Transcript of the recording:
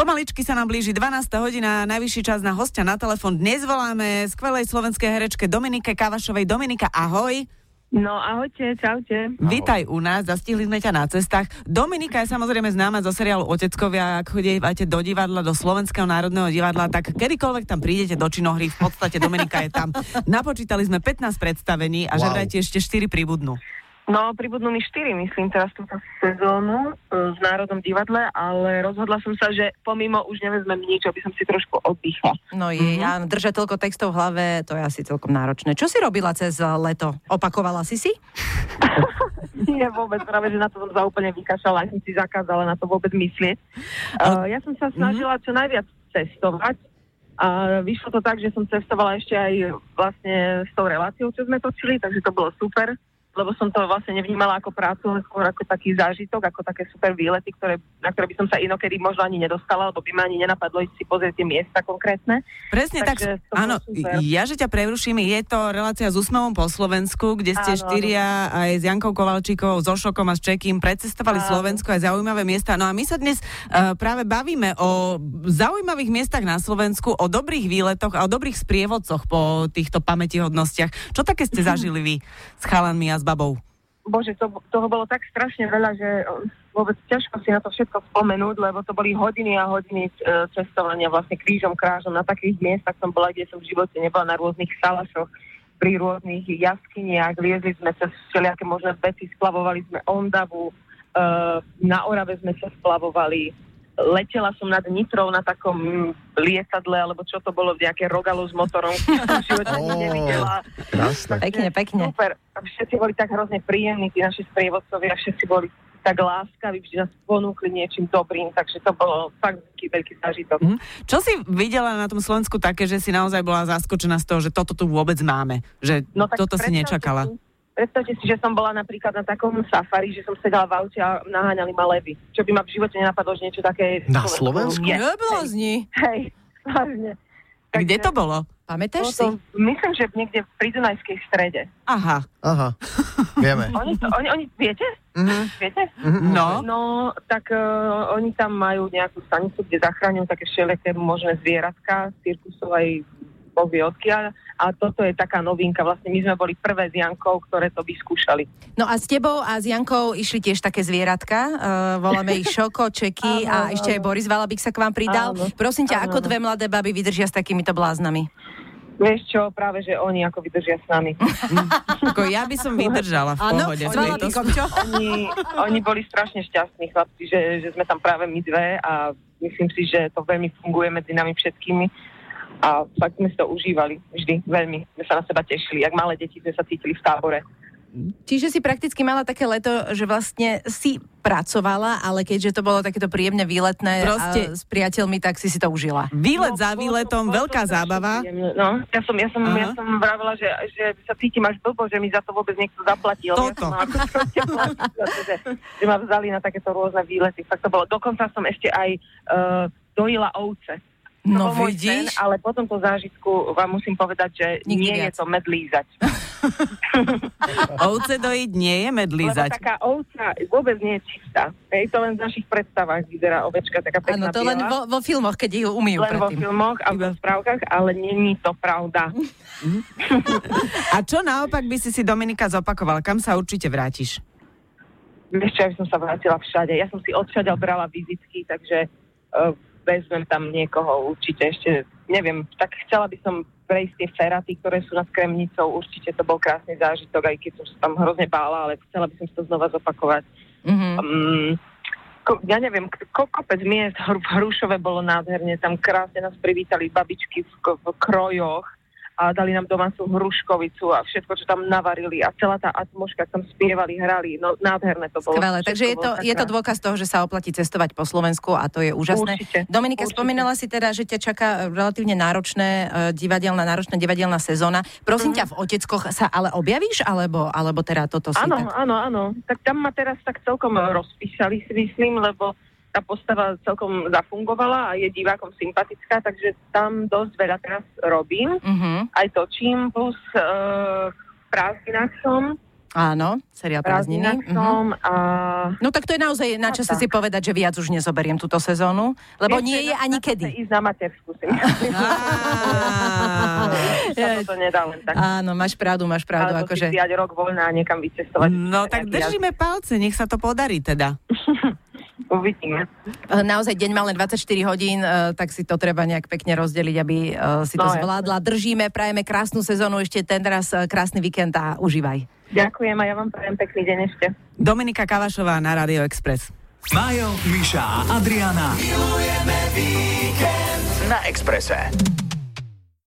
Pomaličky sa nám blíži 12. hodina, najvyšší čas na hostia na telefon. Dnes voláme skvelej slovenskej herečke Dominike Kavašovej. Dominika, ahoj. No ahojte, čaute. Vítaj u nás, zastihli sme ťa na cestách. Dominika je samozrejme známa zo seriálu Oteckovia, ak chodívate do divadla, do Slovenského národného divadla, tak kedykoľvek tam prídete do činohry, v podstate Dominika je tam. Napočítali sme 15 predstavení a wow. že vrajte ešte 4 pribudnú. No, pribudnú mi štyri, myslím, teraz túto sezónu e, v Národnom divadle, ale rozhodla som sa, že pomimo už nevezmem nič, aby som si trošku oddychla. No je, mm-hmm. ja držať toľko textov v hlave, to je asi celkom náročné. Čo si robila cez leto? Opakovala si si? Nie, vôbec, práve, že na to som sa úplne vykašala, som si zakázala na to vôbec myslieť. Uh, ja som sa snažila čo najviac cestovať, a vyšlo to tak, že som cestovala ešte aj vlastne s tou reláciou, čo sme točili, takže to bolo super lebo som to vlastne nevnímala ako prácu, ale skôr ako taký zážitok, ako také super výlety, ktoré, na ktoré by som sa inokedy možno ani nedostala, lebo by ma ani nenapadlo ísť si pozrieť tie miesta konkrétne. Presne Takže tak, áno, ja že ťa preruším, je to relácia s úsmevom po Slovensku, kde ste áno, štyria áno. aj s Jankou Kovalčíkovou, so Šokom a s Čekým precestovali áno. Slovensko aj zaujímavé miesta. No a my sa dnes uh, práve bavíme o zaujímavých miestach na Slovensku, o dobrých výletoch a o dobrých sprievodcoch po týchto pamätihodnostiach. Čo také ste zažili vy s chalanmi a s babou? Bože, to, toho bolo tak strašne veľa, že um, vôbec ťažko si na to všetko spomenúť, lebo to boli hodiny a hodiny e, cestovania vlastne krížom, krážom. Na takých miestach som bola, kde som v živote nebola, na rôznych salašoch, pri rôznych jaskyniach, liezli sme cez všelijaké možné veci, splavovali sme Ondavu, e, na Orave sme sa splavovali, letela som nad Nitrou na takom lietadle, alebo čo to bolo, nejaké rogalo s motorom, v živote oh, nevidela. Pekne, pekne. Super. A všetci boli tak hrozne príjemní, tí naši sprievodcovia, všetci boli tak láskaví, vždy nás ponúkli niečím dobrým, takže to bolo fakt veľký, veľký zážitok. Mm. Čo si videla na tom Slovensku také, že si naozaj bola zaskočená z toho, že toto tu vôbec máme? Že no, toto si nečakala? Si, Predstavte si, že som bola napríklad na takom safari, že som sedela v aute a naháňali ma levy. Čo by ma v živote nenapadlo, že niečo také... Na Slovensku? Neblázni. Hej, vážne. Takže, Kde to bolo? Pamätáš si? Myslím, že niekde v Pridunajskej strede. Aha. Aha, vieme. oni, to, oni, oni, viete? Mm-hmm. Viete? Mm-hmm. No. No, tak uh, oni tam majú nejakú stanicu, kde zachraňujú také všelijaké možné zvieratka, cirkusov aj Boh vie odkiaľ. A toto je taká novinka. Vlastne my sme boli prvé s Jankou, ktoré to vyskúšali. No a s tebou a s Jankou išli tiež také zvieratka. Uh, voláme ich Šoko, Čeky áno, a áno. ešte aj Boris Valabik sa k vám pridal. Áno, Prosím ťa, áno. ako dve mladé baby vydržia s takýmito bláznami? Vieš čo, práve, že oni ako vydržia s nami. ako ja by som vydržala v ano, pohode. Ano, čo? Oni, oni boli strašne šťastní chlapci, že, že sme tam práve my dve a myslím si, že to veľmi funguje medzi nami všetkými a fakt sme si to užívali vždy veľmi. Sme sa na seba tešili. Jak malé deti sme sa cítili v tábore. Čiže si prakticky mala také leto, že vlastne si pracovala, ale keďže to bolo takéto príjemne výletné Proste... a s priateľmi, tak si si to užila. Výlet no, za výletom, bolo, veľká bolo zábava. No, ja som, ja som, ja som vravila, že, že sa cítim až blbo, že mi za to vôbec niekto zaplatil. Toto. Ja som že, že ma vzali na takéto rôzne výlety. Fakt to bolo. Dokonca som ešte aj uh, dojila ovce. No vidíš? Sen, ale po tomto zážitku vám musím povedať, že Nikdy nie viac. je to medlízať. Ovce dojiť nie je medlízať. Lebo taká ovca vôbec nie je čistá. Hej, to len v našich predstavách vyzerá ovečka taká pekná Áno, to biela. len vo, vo filmoch, keď ju umýjú Len predtým. vo filmoch a v správkach, ale není to pravda. a čo naopak by si si Dominika zopakovala? Kam sa určite vrátiš? Vieš čo, ja by som sa vrátila všade. Ja som si odšade brala vizitky, takže uh, vezmem tam niekoho určite ešte, neviem, tak chcela by som prejsť tie feraty, ktoré sú nad Kremnicou, určite to bol krásny zážitok, aj keď som sa tam hrozne bála, ale chcela by som to znova zopakovať. Mm-hmm. Um, ko, ja neviem, ko, kopec miest v Hrušove bolo nádherne, tam krásne nás privítali babičky v, v krojoch, a dali nám domácu hruškovicu a všetko, čo tam navarili a celá tá atmosféra, tam spievali, hrali, no nádherné to bolo. Skvelé, takže je to, je to dôkaz toho, že sa oplatí cestovať po Slovensku a to je úžasné. Určite, Dominika, určite. spomínala si teda, že ťa čaká relatívne náročné uh, divadelná, náročná divadelná sezóna. Prosím mm-hmm. ťa, v Oteckoch sa ale objavíš, alebo, alebo teda toto si Áno, tak... áno, áno. Tak tam ma teraz tak celkom rozpísali, si myslím, lebo tá postava celkom zafungovala a je divákom sympatická, takže tam dosť veľa teraz robím. Uh-huh. Aj točím, plus uh, v prázdninách som, Áno, seriál prázdniny. Som, a... No tak to je naozaj na čase si povedať, že viac už nezoberiem túto sezónu, lebo Vieš, nie je ani kedy. ísť na matersku si to nedá len tak. Áno, máš pravdu, máš pravdu. Alebo akože... si rok voľná a niekam vycestovať. No tak držíme palce, nech sa to podarí teda. Uvidíme. Eh, naozaj deň mal len 24 hodín, eh, tak si to treba nejak pekne rozdeliť, aby eh, si to no, zvládla. Držíme, prajeme krásnu sezónu, ešte ten raz krásny víkend a užívaj. Ďakujem a ja vám prajem pekný deň ešte. Dominika Kavašová na Radio Express. Majo, Miša a Adriana. Milujeme víkend na Exprese.